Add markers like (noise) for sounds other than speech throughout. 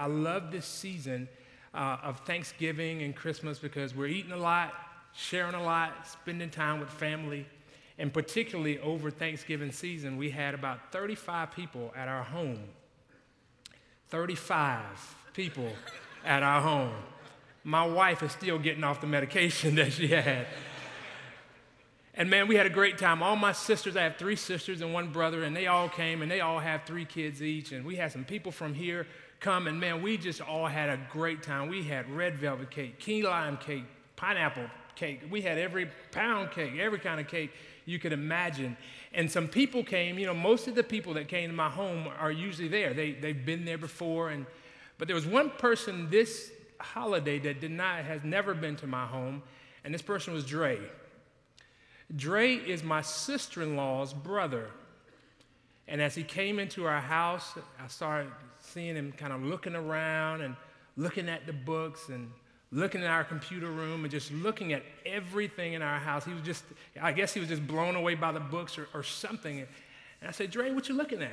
I love this season uh, of Thanksgiving and Christmas because we're eating a lot, sharing a lot, spending time with family. And particularly over Thanksgiving season, we had about 35 people at our home. 35 people at our home. My wife is still getting off the medication (laughs) that she had. And man, we had a great time. All my sisters, I have three sisters and one brother, and they all came and they all have three kids each. And we had some people from here come, and man, we just all had a great time. We had red velvet cake, key lime cake, pineapple cake. We had every pound cake, every kind of cake you could imagine. And some people came, you know, most of the people that came to my home are usually there. They, they've been there before. And, but there was one person this holiday that did not, has never been to my home, and this person was Dre. Dre is my sister in law's brother. And as he came into our house, I started seeing him kind of looking around and looking at the books and looking at our computer room and just looking at everything in our house. He was just, I guess he was just blown away by the books or, or something. And I said, Dre, what you looking at?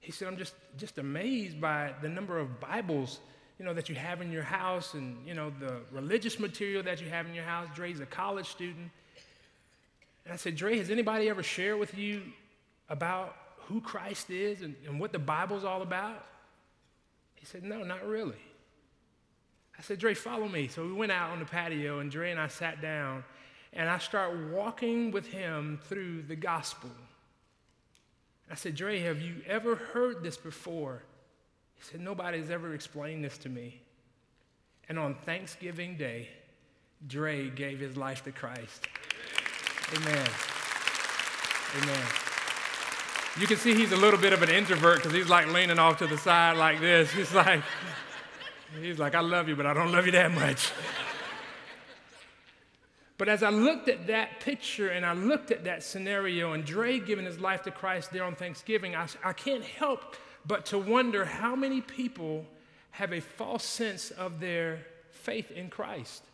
He said, I'm just, just amazed by the number of Bibles, you know, that you have in your house and, you know, the religious material that you have in your house. Dre's a college student. And I said, Dre, has anybody ever shared with you about who Christ is and, and what the Bible's all about? He said, No, not really. I said, Dre, follow me. So we went out on the patio, and Dre and I sat down, and I start walking with him through the gospel. I said, Dre, have you ever heard this before? He said, Nobody's ever explained this to me. And on Thanksgiving Day, Dre gave his life to Christ. Amen. Amen. You can see he's a little bit of an introvert because he's like leaning off to the side like this. (laughs) He's like, he's like, I love you, but I don't love you that much. But as I looked at that picture and I looked at that scenario and Dre giving his life to Christ there on Thanksgiving, I, I can't help but to wonder how many people have a false sense of their faith in Christ.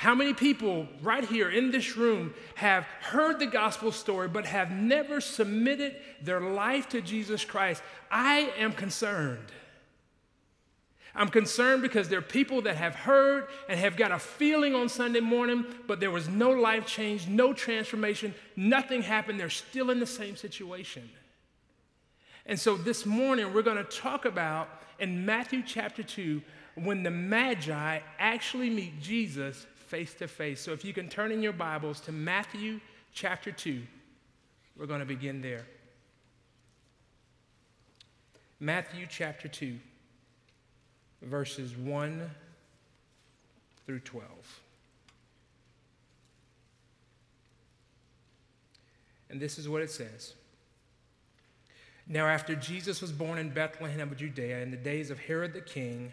How many people right here in this room have heard the gospel story but have never submitted their life to Jesus Christ? I am concerned. I'm concerned because there are people that have heard and have got a feeling on Sunday morning, but there was no life change, no transformation, nothing happened. They're still in the same situation. And so this morning, we're going to talk about in Matthew chapter 2 when the Magi actually meet Jesus face to face. So if you can turn in your Bibles to Matthew chapter 2, we're going to begin there. Matthew chapter 2, verses 1 through 12. And this is what it says. Now, after Jesus was born in Bethlehem of Judea in the days of Herod the king,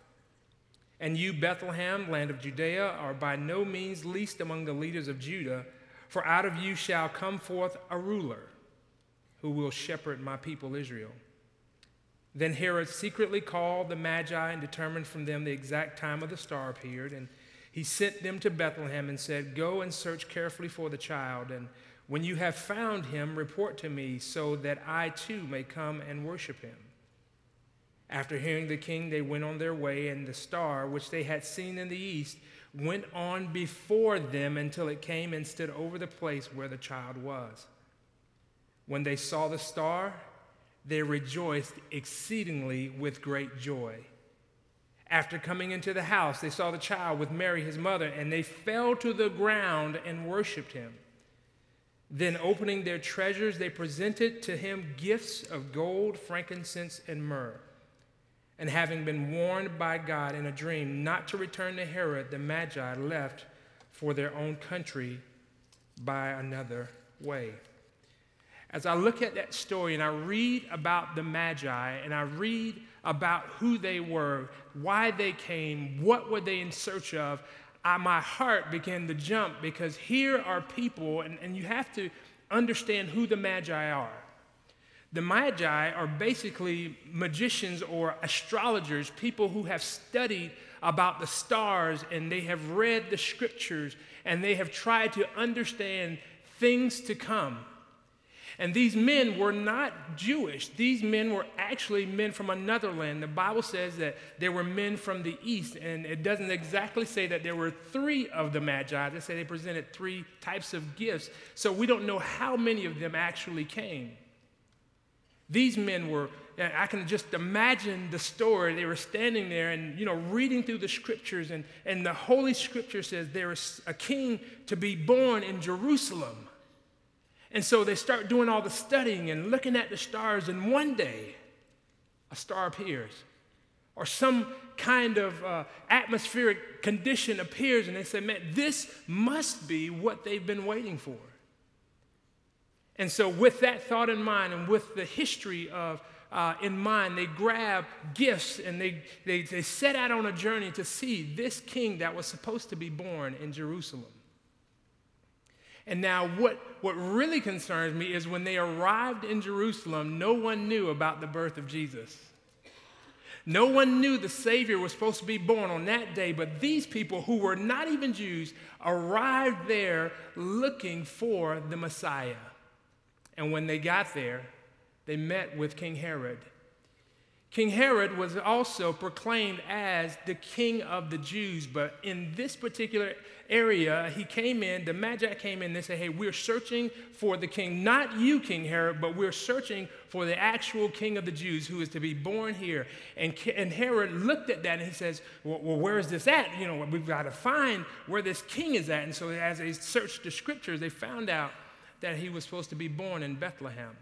And you, Bethlehem, land of Judea, are by no means least among the leaders of Judah, for out of you shall come forth a ruler who will shepherd my people Israel. Then Herod secretly called the Magi and determined from them the exact time of the star appeared. And he sent them to Bethlehem and said, Go and search carefully for the child. And when you have found him, report to me so that I too may come and worship him. After hearing the king, they went on their way, and the star, which they had seen in the east, went on before them until it came and stood over the place where the child was. When they saw the star, they rejoiced exceedingly with great joy. After coming into the house, they saw the child with Mary, his mother, and they fell to the ground and worshiped him. Then, opening their treasures, they presented to him gifts of gold, frankincense, and myrrh. And having been warned by God in a dream not to return to Herod, the Magi left for their own country by another way. As I look at that story and I read about the Magi and I read about who they were, why they came, what were they in search of, I, my heart began to jump because here are people, and, and you have to understand who the Magi are. The Magi are basically magicians or astrologers, people who have studied about the stars and they have read the scriptures and they have tried to understand things to come. And these men were not Jewish. These men were actually men from another land. The Bible says that there were men from the east, and it doesn't exactly say that there were three of the Magi. They say they presented three types of gifts. So we don't know how many of them actually came. These men were, I can just imagine the story. They were standing there and, you know, reading through the scriptures, and, and the Holy Scripture says there is a king to be born in Jerusalem. And so they start doing all the studying and looking at the stars, and one day a star appears, or some kind of uh, atmospheric condition appears, and they say, Man, this must be what they've been waiting for. And so, with that thought in mind, and with the history of uh, in mind, they grab gifts and they, they, they set out on a journey to see this king that was supposed to be born in Jerusalem. And now, what, what really concerns me is when they arrived in Jerusalem, no one knew about the birth of Jesus. No one knew the Savior was supposed to be born on that day, but these people who were not even Jews arrived there looking for the Messiah. And when they got there, they met with King Herod. King Herod was also proclaimed as the king of the Jews, but in this particular area, he came in, the Magi came in, they said, Hey, we're searching for the king, not you, King Herod, but we're searching for the actual king of the Jews who is to be born here. And, and Herod looked at that and he says, well, well, where is this at? You know, we've got to find where this king is at. And so as they searched the scriptures, they found out that he was supposed to be born in Bethlehem.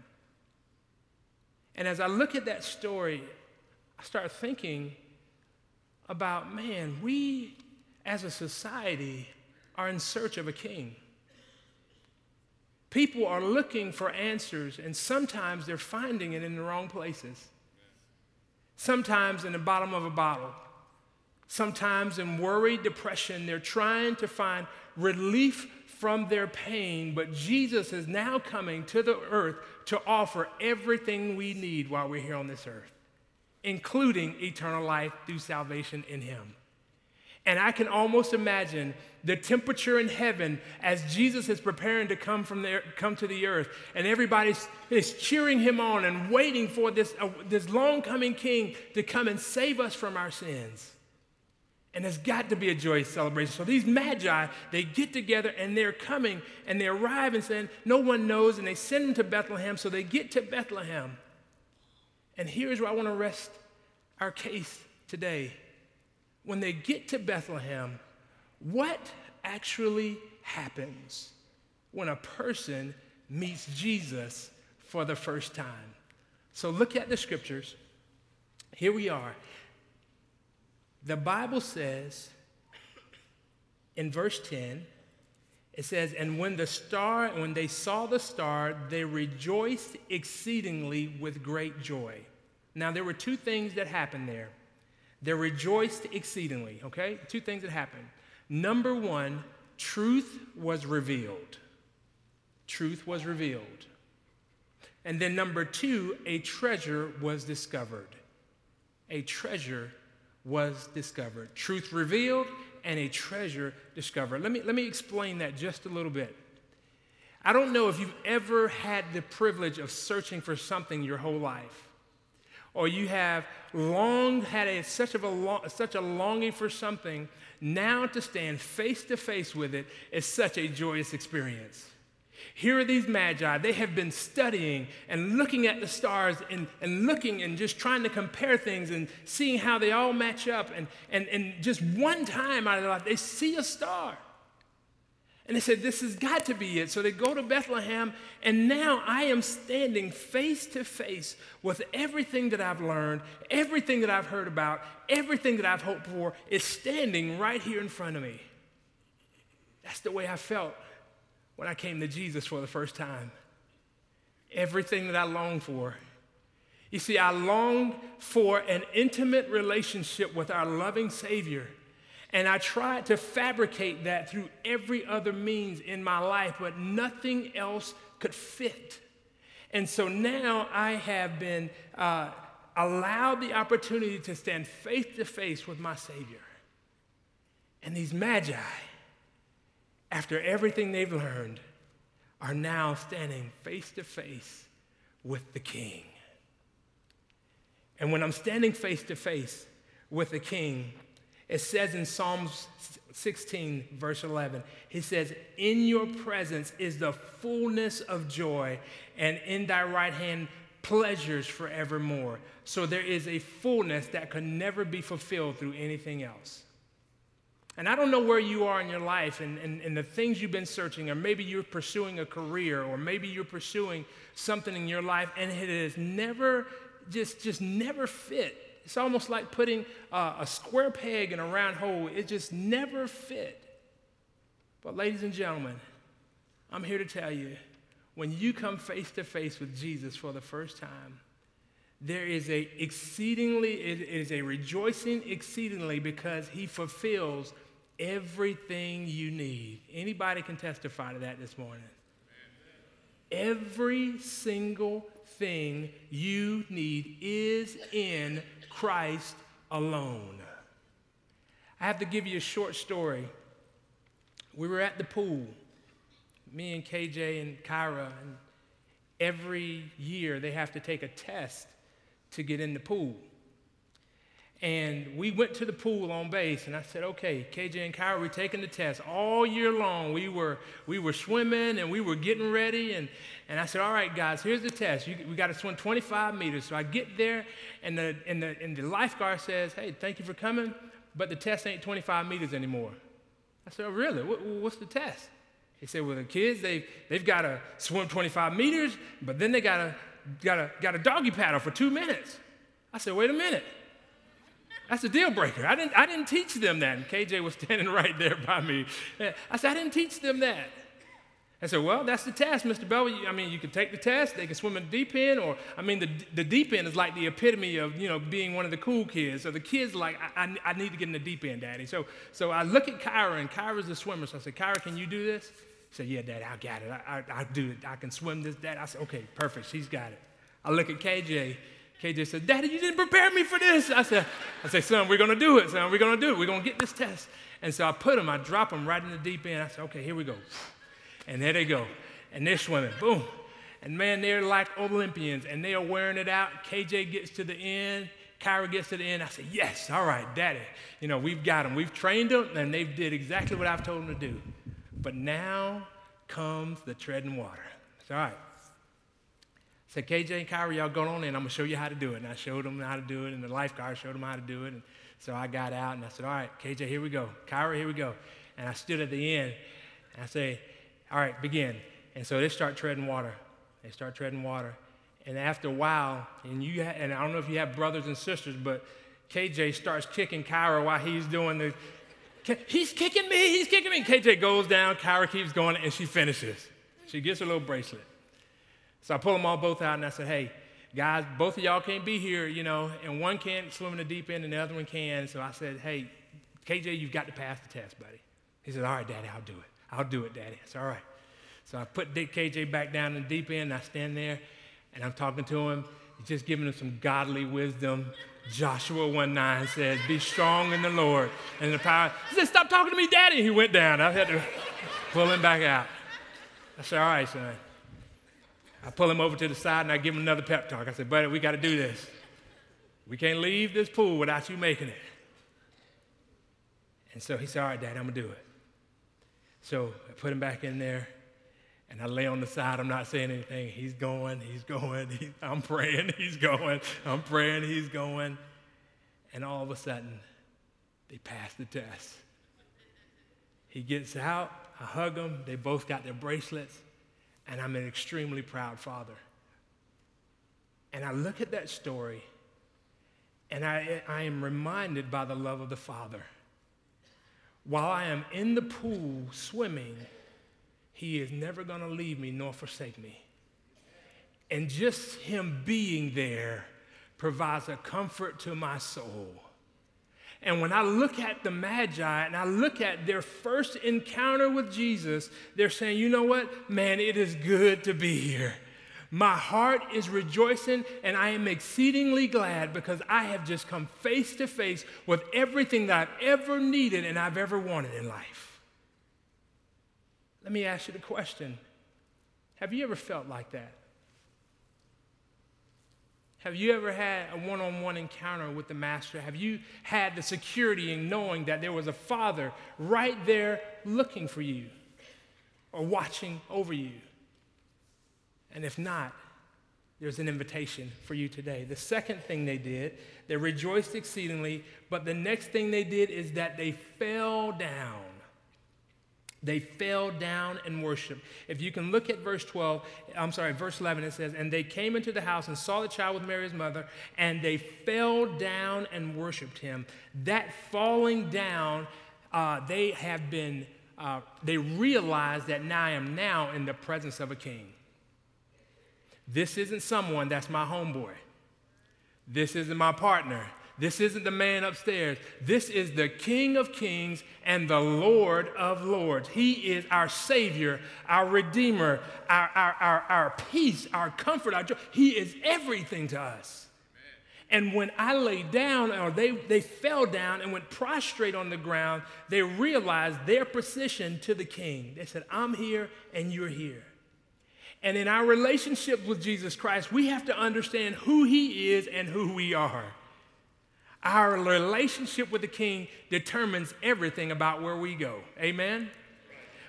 And as I look at that story, I start thinking about man, we as a society are in search of a king. People are looking for answers, and sometimes they're finding it in the wrong places. Sometimes in the bottom of a bottle. Sometimes in worry, depression, they're trying to find relief from their pain, but Jesus is now coming to the earth to offer everything we need while we're here on this earth, including eternal life through salvation in Him. And I can almost imagine the temperature in heaven as Jesus is preparing to come, from there, come to the earth. And everybody is cheering him on and waiting for this, uh, this long coming king to come and save us from our sins. And there's got to be a joyous celebration. So these magi, they get together and they're coming and they arrive and saying, No one knows. And they send them to Bethlehem. So they get to Bethlehem. And here's where I want to rest our case today when they get to Bethlehem, what actually happens when a person meets Jesus for the first time? So look at the scriptures. Here we are. The Bible says in verse 10, it says, And when the star, when they saw the star, they rejoiced exceedingly with great joy. Now, there were two things that happened there. They rejoiced exceedingly, okay? Two things that happened. Number one, truth was revealed. Truth was revealed. And then number two, a treasure was discovered. A treasure was discovered. Truth revealed and a treasure discovered. Let me, let me explain that just a little bit. I don't know if you've ever had the privilege of searching for something your whole life or you have long had a, such, of a such a longing for something, now to stand face to face with it is such a joyous experience. Here are these magi. They have been studying and looking at the stars and, and looking and just trying to compare things and seeing how they all match up. And, and, and just one time out of their life, they see a star. And they said, This has got to be it. So they go to Bethlehem, and now I am standing face to face with everything that I've learned, everything that I've heard about, everything that I've hoped for is standing right here in front of me. That's the way I felt when I came to Jesus for the first time. Everything that I longed for You see, I longed for an intimate relationship with our loving Savior. And I tried to fabricate that through every other means in my life, but nothing else could fit. And so now I have been uh, allowed the opportunity to stand face to face with my Savior. And these magi, after everything they've learned, are now standing face to face with the King. And when I'm standing face to face with the King, it says in Psalms 16, verse 11, he says, In your presence is the fullness of joy, and in thy right hand pleasures forevermore. So there is a fullness that can never be fulfilled through anything else. And I don't know where you are in your life and, and, and, the things you've been searching, or maybe you're pursuing a career, or maybe you're pursuing something in your life, and it has never, just, just never fit. It's almost like putting uh, a square peg in a round hole. It just never fit. But, ladies and gentlemen, I'm here to tell you when you come face to face with Jesus for the first time, there is a exceedingly, it is a rejoicing exceedingly because he fulfills everything you need. Anybody can testify to that this morning. Every single thing you need is in Christ alone. I have to give you a short story. We were at the pool, me and KJ and Kyra, and every year they have to take a test to get in the pool. And we went to the pool on base, and I said, okay, KJ and Kyra, we're taking the test. All year long, we were, we were swimming and we were getting ready. And, and I said, all right, guys, here's the test. You, we got to swim 25 meters. So I get there, and the, and, the, and the lifeguard says, hey, thank you for coming, but the test ain't 25 meters anymore. I said, oh, really? What, what's the test? He said, well, the kids, they, they've got to swim 25 meters, but then they got to got a, got a doggy paddle for two minutes. I said, wait a minute. That's a deal breaker. I didn't, I didn't teach them that. And KJ was standing (laughs) right there by me. I said, I didn't teach them that. I said, well, that's the test, Mr. Bell. I mean, you can take the test. They can swim in the deep end, or I mean, the, the deep end is like the epitome of you know being one of the cool kids. So the kids like, I, I, I need to get in the deep end, Daddy. So so I look at Kyra, and Kyra's a swimmer. So I said, Kyra, can you do this? She said, Yeah, Daddy, I got it. I, I, I do it. I can swim this, Dad. I said, Okay, perfect. She's got it. I look at KJ. KJ said, Daddy, you didn't prepare me for this. I said, I say, son, we're gonna do it, son. We're gonna do it. We're gonna get this test. And so I put them, I drop them right in the deep end. I said, okay, here we go. And there they go. And they're swimming. Boom. And man, they're like Olympians and they are wearing it out. KJ gets to the end. Kyra gets to the end. I said, yes, all right, daddy. You know, we've got them. We've trained them and they've did exactly what I've told them to do. But now comes the treading water. It's all right said, KJ and Kyra, y'all go on in. I'm going to show you how to do it. And I showed them how to do it, and the lifeguard showed them how to do it. And so I got out and I said, All right, KJ, here we go. Kyra, here we go. And I stood at the end and I say, All right, begin. And so they start treading water. They start treading water. And after a while, and you ha- and I don't know if you have brothers and sisters, but KJ starts kicking Kyra while he's doing the. He's kicking me. He's kicking me. KJ goes down. Kyra keeps going, and she finishes. She gets her little bracelet. So I pulled them all both out and I said, hey, guys, both of y'all can't be here, you know, and one can't swim in the deep end and the other one can. So I said, hey, KJ, you've got to pass the test, buddy. He said, all right, Daddy, I'll do it. I'll do it, Daddy. I said, all right. So I put Dick KJ back down in the deep end I stand there and I'm talking to him, just giving him some godly wisdom. Joshua 1 9 says, Be strong in the Lord and the power. He said, Stop talking to me, Daddy. He went down. I had to pull him back out. I said, All right, son. I pull him over to the side and I give him another pep talk. I said, buddy, we got to do this. We can't leave this pool without you making it. And so he said, all right, Dad, I'm going to do it. So I put him back in there and I lay on the side. I'm not saying anything. He's going, he's going. (laughs) I'm praying, (laughs) he's going. I'm praying, he's going. And all of a sudden, they pass the test. He gets out. I hug him. They both got their bracelets and I'm an extremely proud father. And I look at that story, and I, I am reminded by the love of the Father. While I am in the pool swimming, He is never going to leave me nor forsake me. And just Him being there provides a comfort to my soul. And when I look at the Magi and I look at their first encounter with Jesus, they're saying, you know what? Man, it is good to be here. My heart is rejoicing and I am exceedingly glad because I have just come face to face with everything that I've ever needed and I've ever wanted in life. Let me ask you the question Have you ever felt like that? Have you ever had a one on one encounter with the Master? Have you had the security in knowing that there was a Father right there looking for you or watching over you? And if not, there's an invitation for you today. The second thing they did, they rejoiced exceedingly, but the next thing they did is that they fell down they fell down and worshiped. If you can look at verse 12, I'm sorry, verse 11, it says, And they came into the house and saw the child with Mary's mother, and they fell down and worshiped him. That falling down, uh, they have been, uh, they realize that now I am now in the presence of a king. This isn't someone that's my homeboy. This isn't my partner. This isn't the man upstairs. This is the King of Kings and the Lord of Lords. He is our Savior, our Redeemer, our, our, our, our peace, our comfort, our joy. He is everything to us. And when I lay down, or they, they fell down and went prostrate on the ground, they realized their position to the king. They said, I'm here and you're here. And in our relationship with Jesus Christ, we have to understand who he is and who we are. Our relationship with the King determines everything about where we go. Amen?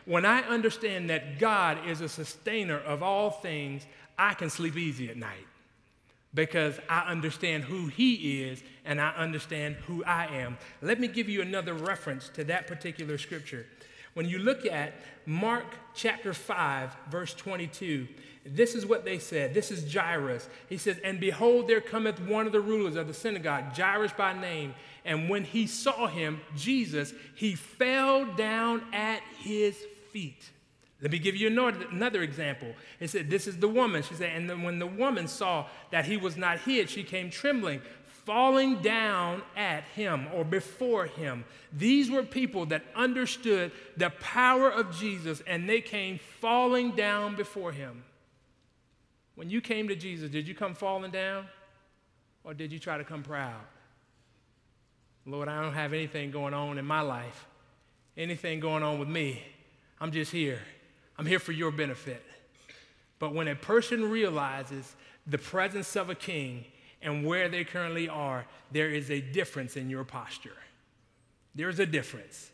When I understand that God is a sustainer of all things, I can sleep easy at night because I understand who He is and I understand who I am. Let me give you another reference to that particular scripture. When you look at Mark chapter 5, verse 22, this is what they said. This is Jairus. He says, And behold, there cometh one of the rulers of the synagogue, Jairus by name. And when he saw him, Jesus, he fell down at his feet. Let me give you another example. It said, This is the woman. She said, And when the woman saw that he was not hid, she came trembling, falling down at him or before him. These were people that understood the power of Jesus and they came falling down before him. When you came to Jesus, did you come falling down or did you try to come proud? Lord, I don't have anything going on in my life, anything going on with me. I'm just here. I'm here for your benefit. But when a person realizes the presence of a king and where they currently are, there is a difference in your posture. There's a difference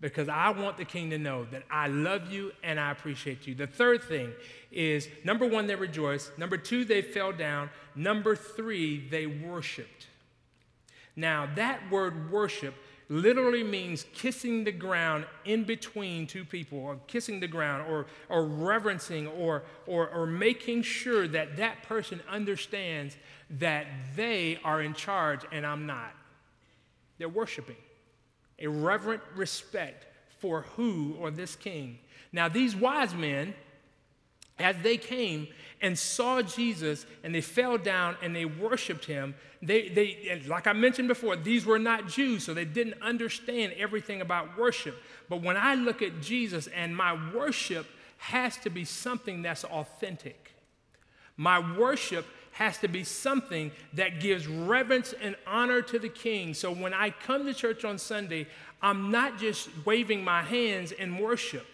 because I want the king to know that I love you and I appreciate you. The third thing is number one, they rejoiced. Number two, they fell down. Number three, they worshiped. Now, that word worship literally means kissing the ground in between two people, or kissing the ground, or, or reverencing, or, or, or making sure that that person understands that they are in charge and I'm not. They're worshiping a reverent respect for who or this king. Now, these wise men, as they came and saw Jesus and they fell down and they worshiped him, they, they, like I mentioned before, these were not Jews, so they didn't understand everything about worship. But when I look at Jesus and my worship has to be something that's authentic, my worship has to be something that gives reverence and honor to the king. So when I come to church on Sunday, I'm not just waving my hands in worship,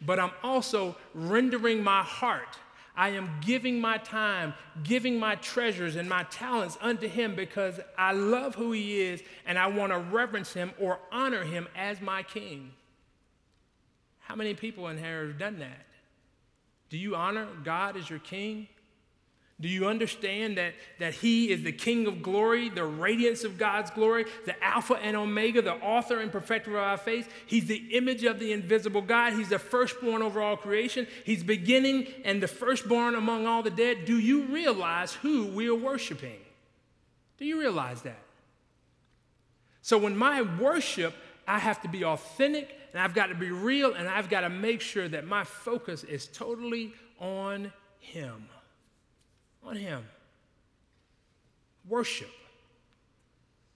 but I'm also rendering my heart. I am giving my time, giving my treasures and my talents unto him because I love who he is and I want to reverence him or honor him as my king. How many people in here have done that? Do you honor God as your king? Do you understand that, that He is the King of glory, the radiance of God's glory, the Alpha and Omega, the author and perfecter of our faith? He's the image of the invisible God. He's the firstborn over all creation. He's beginning and the firstborn among all the dead. Do you realize who we are worshiping? Do you realize that? So when my worship, I have to be authentic and I've got to be real and I've got to make sure that my focus is totally on Him on him. worship.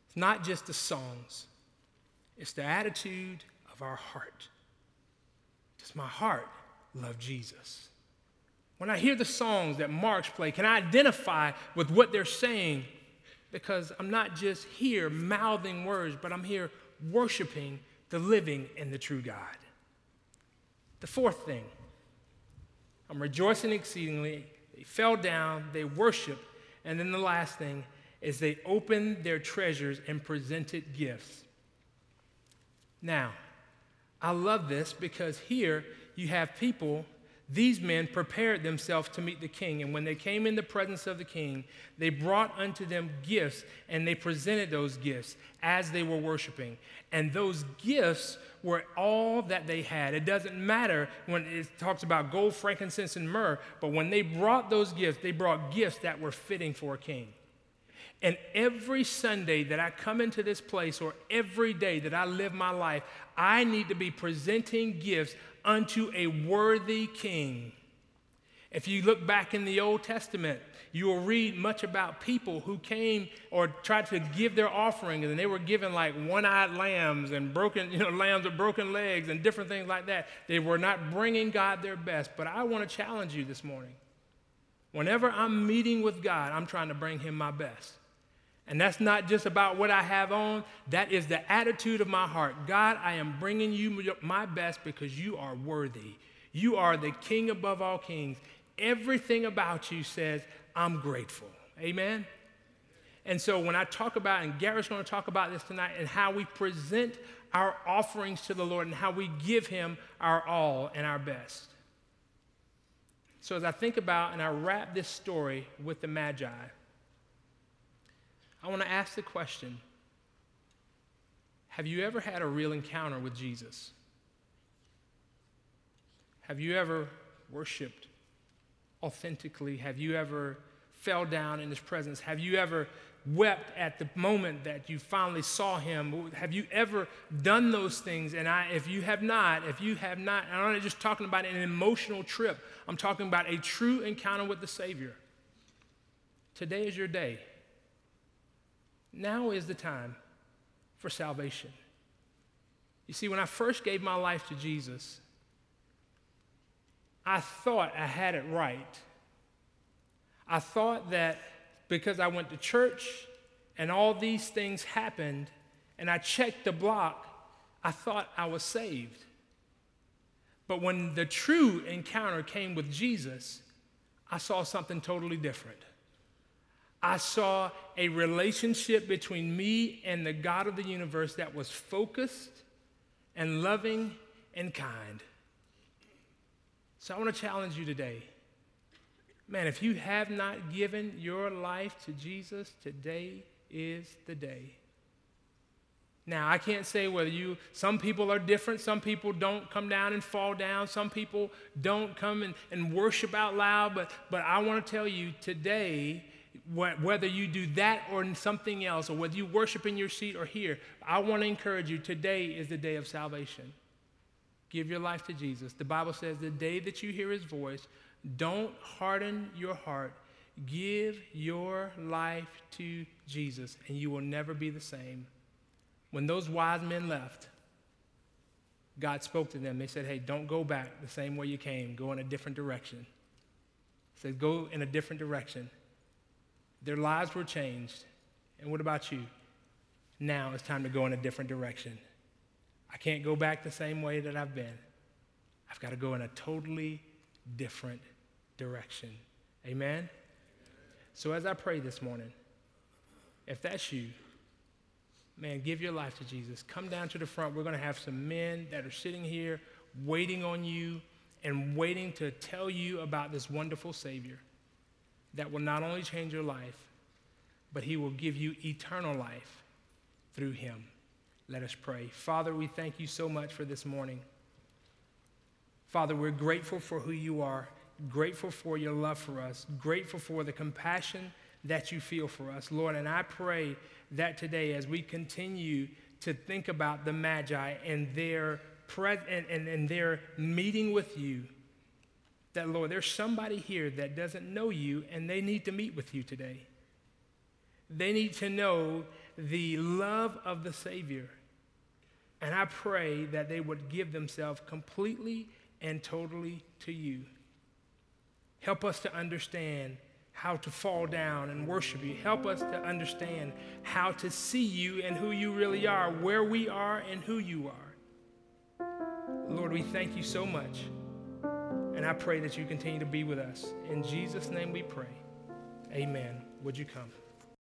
It's not just the songs, it's the attitude of our heart. Does my heart love Jesus? When I hear the songs that Marks play, can I identify with what they're saying? Because I'm not just here mouthing words, but I'm here worshiping the living and the true God. The fourth thing, I'm rejoicing exceedingly. Fell down, they worshiped, and then the last thing is they opened their treasures and presented gifts. Now, I love this because here you have people these men prepared themselves to meet the king, and when they came in the presence of the king, they brought unto them gifts, and they presented those gifts as they were worshiping. And those gifts were all that they had. It doesn't matter when it talks about gold, frankincense, and myrrh, but when they brought those gifts, they brought gifts that were fitting for a king. And every Sunday that I come into this place, or every day that I live my life, I need to be presenting gifts unto a worthy king. If you look back in the Old Testament, you will read much about people who came or tried to give their offerings, and they were given like one-eyed lambs and broken, (laughs) you know, lambs with broken legs and different things like that. They were not bringing God their best. But I want to challenge you this morning. Whenever I'm meeting with God, I'm trying to bring Him my best. And that's not just about what I have on, that is the attitude of my heart. God, I am bringing you my best because you are worthy. You are the king above all kings. Everything about you says, I'm grateful. Amen? And so when I talk about, and Garrett's going to talk about this tonight, and how we present our offerings to the Lord and how we give Him our all and our best. So as I think about and I wrap this story with the Magi, I want to ask the question Have you ever had a real encounter with Jesus? Have you ever worshiped authentically? Have you ever fell down in his presence? Have you ever wept at the moment that you finally saw him? Have you ever done those things? And I, if you have not, if you have not, I'm not just talking about an emotional trip, I'm talking about a true encounter with the Savior. Today is your day. Now is the time for salvation. You see, when I first gave my life to Jesus, I thought I had it right. I thought that because I went to church and all these things happened and I checked the block, I thought I was saved. But when the true encounter came with Jesus, I saw something totally different. I saw a relationship between me and the God of the universe that was focused and loving and kind. So I want to challenge you today. Man, if you have not given your life to Jesus, today is the day. Now, I can't say whether you, some people are different. Some people don't come down and fall down. Some people don't come and, and worship out loud. But, but I want to tell you today whether you do that or something else, or whether you worship in your seat or here, I want to encourage you today is the day of salvation. Give your life to Jesus. The Bible says the day that you hear his voice, don't harden your heart. Give your life to Jesus, and you will never be the same. When those wise men left, God spoke to them. They said, Hey, don't go back the same way you came, go in a different direction. He said, Go in a different direction. Their lives were changed. And what about you? Now it's time to go in a different direction. I can't go back the same way that I've been. I've got to go in a totally different direction. Amen? So as I pray this morning, if that's you, man, give your life to Jesus. Come down to the front. We're going to have some men that are sitting here waiting on you and waiting to tell you about this wonderful Savior that will not only change your life, but he will give you eternal life through him. Let us pray. Father, we thank you so much for this morning. Father, we're grateful for who you are, grateful for your love for us, grateful for the compassion that you feel for us, Lord. And I pray that today, as we continue to think about the Magi and their, pre- and, and, and their meeting with you, that, Lord, there's somebody here that doesn't know you and they need to meet with you today. They need to know the love of the Savior. And I pray that they would give themselves completely and totally to you. Help us to understand how to fall down and worship you. Help us to understand how to see you and who you really are, where we are and who you are. Lord, we thank you so much. And I pray that you continue to be with us. In Jesus' name we pray. Amen. Would you come?